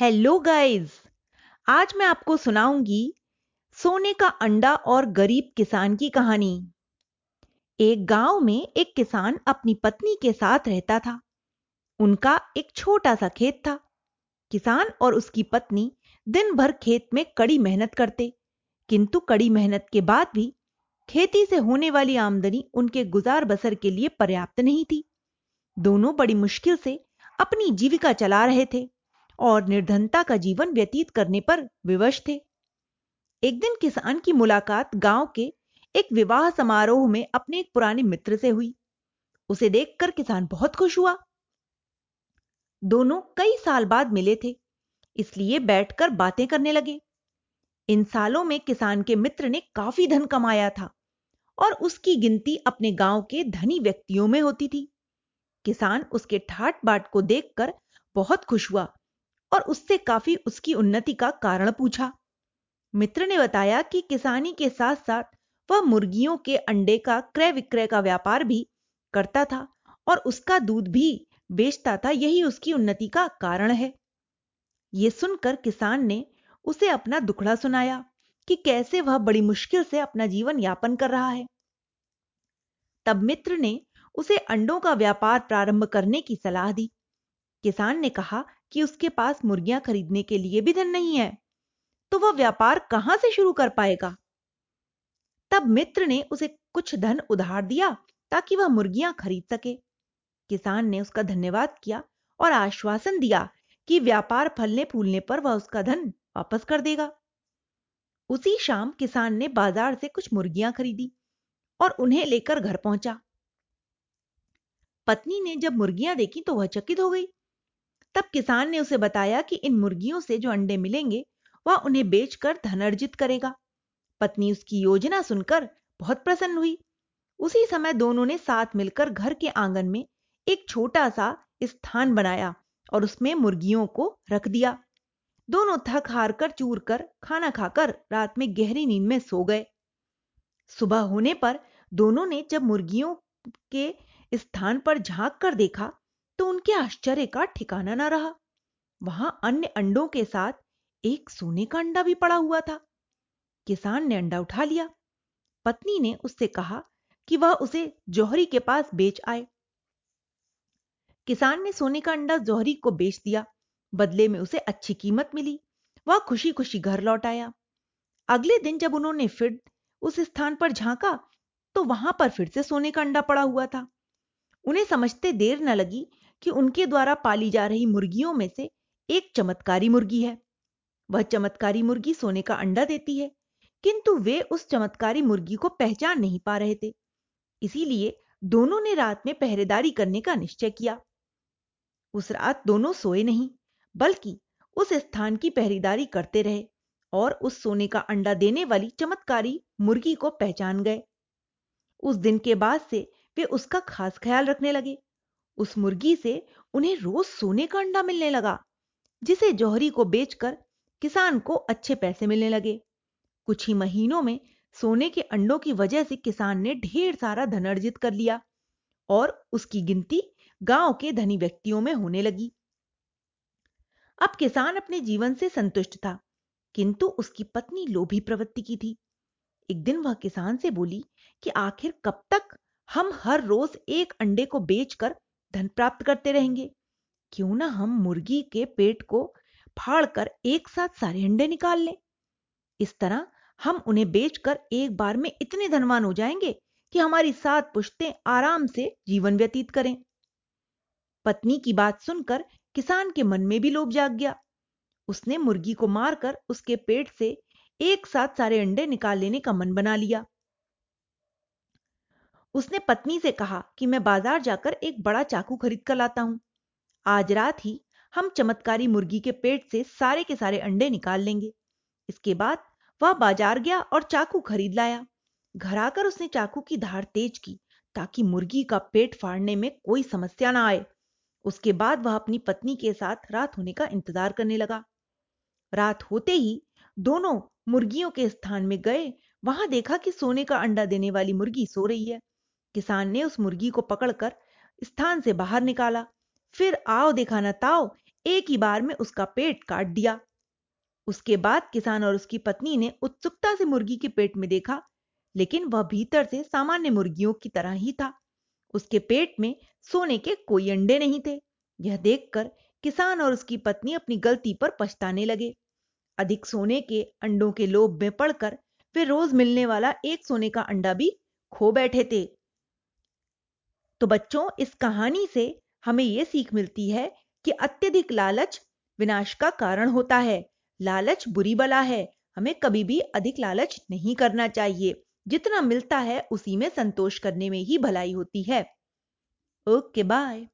Hello guys आज मैं आपको सुनाऊँगी सोने का अंडा और गरीब किसान की कहानी। एक गाँव में एक किसान अपनी पत्नी के साथ रहता था। उनका एक छोटा सा खेत था। किसान और उसकी पत्नी दिन भर खेत में कड़ी मेहनत करते। किंतु कड़ी मेहनत के बाद भी खेती से होने वाली आमदनी उनके गुजार बसर के लिए पर्याप्त नहीं थी। दोनों बड़ी मुश्किल से अपनी जीविका चला रहे थे। और निर्धनता का जीवन व्यतीत करने पर विवश थे। एक दिन किसान की मुलाकात गाँव के एक विवाह समारोह में अपने एक पुराने मित्र से हुई। उसे देखकर किसान बहुत खुश हुआ। दोनों कई साल बाद मिले थे, इसलिए बैठकर बातें करने लगे। इन सालों में किसान के मित्र ने काफ़ी धन कमाया था और उसकी गिनती अपने गाँव के धनी व्यक्तियों में होती थी। किसान उसके ठाट बाट को देखकर बहुत खुश हुआ। और उससे काफ़ी उसकी उन्नति का कारण पूछा। मित्र ने बताया कि किसानी के साथ साथ वह मुर्गियों के अंडे का क्रय विक्रय का व्यापार भी करता था और उसका दूध भी बेचता था, यही उसकी उन्नति का कारण है। यह सुनकर किसान ने उसे अपना दुखड़ा सुनाया कि कैसे वह बड़ी मुश्किल से अपना जीवन यापन कर रहा है। तब मित्र ने उसे अंडों का व्यापार प्रारंभ करने की सलाह दी। किसान ने कहा कि उसके पास मुर्गियाँ खरीदने के लिए भी धन नहीं है तो वह व्यापार कहाँ से शुरू कर पाएगा? तब मित्र ने उसे कुछ धन उधार दिया ताकि वह मुर्गियाँ खरीद सके। किसान ने उसका धन्यवाद किया और आश्वासन दिया कि व्यापार फलने फूलने पर वह उसका धन वापस कर देगा। उसी शाम किसान ने बाज़ार से कुछ मुर्गियाँ खरीदी और उन्हें लेकर घर पहुँचा। पत्नी ने जब मुर्गियाँ देखी तो वह चकित हो गई। तब किसान ने उसे बताया कि इन मुर्गियों से जो अंडे मिलेंगे, वह उन्हें बेचकर धन अर्जित करेगा। पत्नी उसकी योजना सुनकर बहुत प्रसन्न हुई। उसी समय दोनों ने साथ मिलकर घर के आँगन में एक छोटा सा स्थान बनाया और उसमें मुर्गियों को रख दिया। दोनों थक हार कर चूर कर खाना खाकर रात में गहरी नींद में सो गए। सुबह होने पर दोनों ने जब मुर्गियों के स्थान पर झाँक कर देखा तो उनके आश्चर्य का ठिकाना न रहा। वहाँ अन्य अंडों के साथ एक सोने का अंडा भी पड़ा हुआ था। किसान ने अंडा उठा लिया। पत्नी ने उससे कहा कि वह उसे जौहरी के पास बेच आए। किसान ने सोने का अंडा जौहरी को बेच दिया। बदले में उसे अच्छी कीमत मिली। वह खुशी खुशी घर लौट आया। अगले दिन जब उन्होंने फिर उस स्थान पर झांका तो वहाँ पर फिर से सोने का अंडा पड़ा हुआ था। उन्हें समझते देर न लगी कि उनके द्वारा पाली जा रही मुर्गियों में से एक चमत्कारी मुर्गी है। वह चमत्कारी मुर्गी सोने का अंडा देती है, किंतु वे उस चमत्कारी मुर्गी को पहचान नहीं पा रहे थे। इसीलिए दोनों ने रात में पहरेदारी करने का निश्चय किया। उस रात दोनों सोए नहीं, बल्कि उस स्थान की पहरेदारी करते रहे और उस सोने का अंडा देने वाली चमत्कारी मुर्गी को पहचान गए। उस दिन के बाद से वे उसका खास ख्याल रखने लगे। उस मुर्गी से उन्हें रोज सोने का अंडा मिलने लगा, जिसे जौहरी को बेचकर किसान को अच्छे पैसे मिलने लगे। कुछ ही महीनों में सोने के अंडों की वजह से किसान ने ढेर सारा धन अर्जित कर लिया और उसकी गिनती गाँव के धनी व्यक्तियों में होने लगी। अब किसान अपने जीवन से संतुष्ट था, किंतु उसकी पत्नी लोभी प्रवृत्ति की थी। एक दिन वह किसान से बोली कि आखिर कब तक हम हर रोज एक अंडे को बेचकर धन प्राप्त करते रहेंगे। क्यों ना हम मुर्गी के पेट को फाड़कर एक साथ सारे अंडे निकाल लें। इस तरह हम उन्हें बेचकर एक बार में इतने धनवान हो जाएँगे कि हमारी सात पुश्तें आराम से जीवन व्यतीत करें। पत्नी की बात सुनकर किसान के मन में भी लोभ जाग गया। उसने मुर्गी को मारकर उसके पेट से एक साथ सारे अंडे निकाल लेने का मन बना लिया। उसने पत्नी से कहा कि मैं बाज़ार जाकर एक बड़ा चाकू खरीद कर लाता हूँ। आज रात ही हम चमत्कारी मुर्गी के पेट से सारे के सारे अंडे निकाल लेंगे। इसके बाद वह बाज़ार गया और चाकू खरीद लाया। घर आकर उसने चाकू की धार तेज की ताकि मुर्गी का पेट फाड़ने में कोई समस्या ना आए। उसके बाद वह अपनी पत्नी के साथ रात होने का इंतज़ार करने लगा। रात होते ही दोनों मुर्गियों के स्थान में गए। वहाँ देखा कि सोने का अंडा देने वाली मुर्गी सो रही है। किसान ने उस मुर्गी को पकड़कर स्थान से बाहर निकाला। फिर आओ देखा न ताओ, एक ही बार में उसका पेट काट दिया। उसके बाद किसान और उसकी पत्नी ने उत्सुकता से मुर्गी के पेट में देखा, लेकिन वह भीतर से सामान्य मुर्गियों की तरह ही था। उसके पेट में सोने के कोई अंडे नहीं थे। यह देखकर किसान और उसकी पत्नी अपनी गलती पर पछताने लगे। अधिक सोने के अंडों के लोभ में पड़कर वे रोज मिलने वाला एक सोने का अंडा भी खो बैठे थे। तो बच्चों, इस कहानी से हमें यह सीख मिलती है कि अत्यधिक लालच विनाश का कारण होता है। लालच बुरी बला है। हमें कभी भी अधिक लालच नहीं करना चाहिए। जितना मिलता है, उसी में संतोष करने में ही भलाई होती है। Okay, bye.